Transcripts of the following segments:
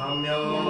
Nam mô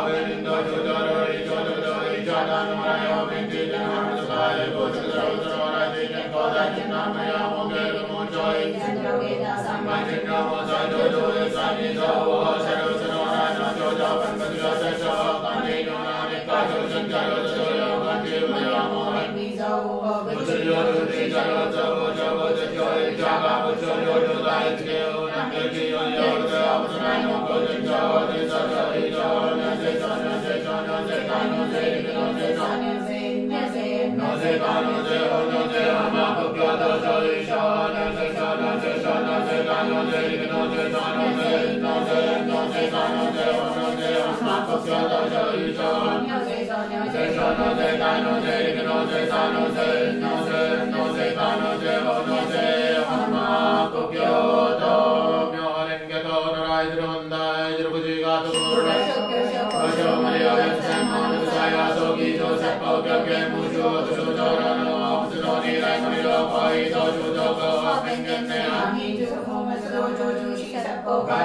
Yeah.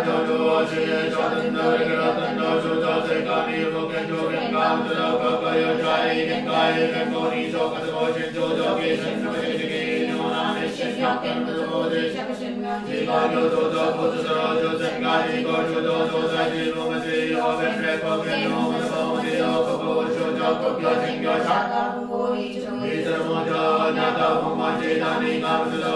do do o chi ye cha tin do ring ra tin do su cha se ka ni ko ke jo ke ka tu do ka ka yo cha ye ke ka ye ke ko ni so ka so chi jo do ke shin so ke ke no na me shin ya ke do do de ji ka yo do do ko tu so jo se ka ni ko jo do do sa ji no me se yo ve re ko ke no me so de yo ko ko jo jo ko yo shin yo cha ni sa mo ja na ka mo ma ji na ni ka do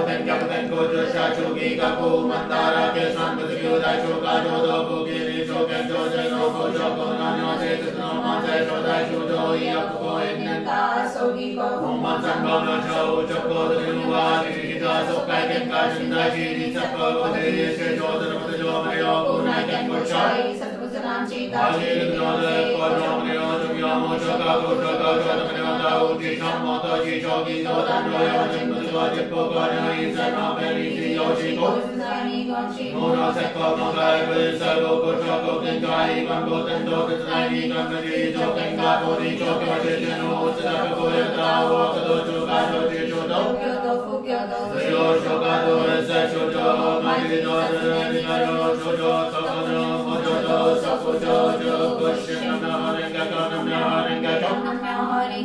Budhan कपतन को जो शाचो की कपो मंदारा के शांत सियो daisho का जो दो को के रे के जो जनो को जो को नानो से कृष्ण मान से जो दाशो जो ही अप को इनता सो को हम संग न जो जो को दुनुवा की जा सो का के का ज़िंदा जी री सबको दे से जो धर्म जो मयो को ना के कुछ आई सतगुरु नाम चीता जी जो 母者高不者高者他们两大无智商王道具超级道当若要真不做这不可能因三常本领具有其功。农场赛高高开不是赛路不超高更高一般不等多可在你根本只一周更高不离周高只只能无自大不不能大我可多出高手只出头。自由手高多人赛手肘满地都是人力高手手肘走高手摸手肘手扶手肘不是能。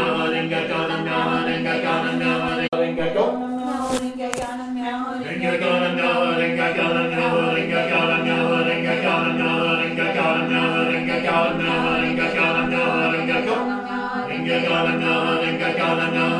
Gagana, Gagana, Gagana,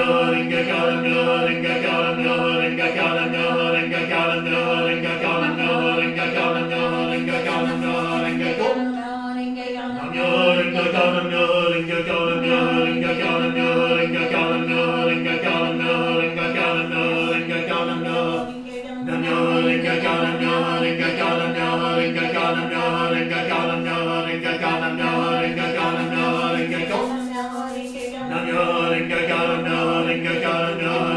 Garinga, Garinga, Garinga, Garinga, Garinga, Garinga, Garinga, Gagana.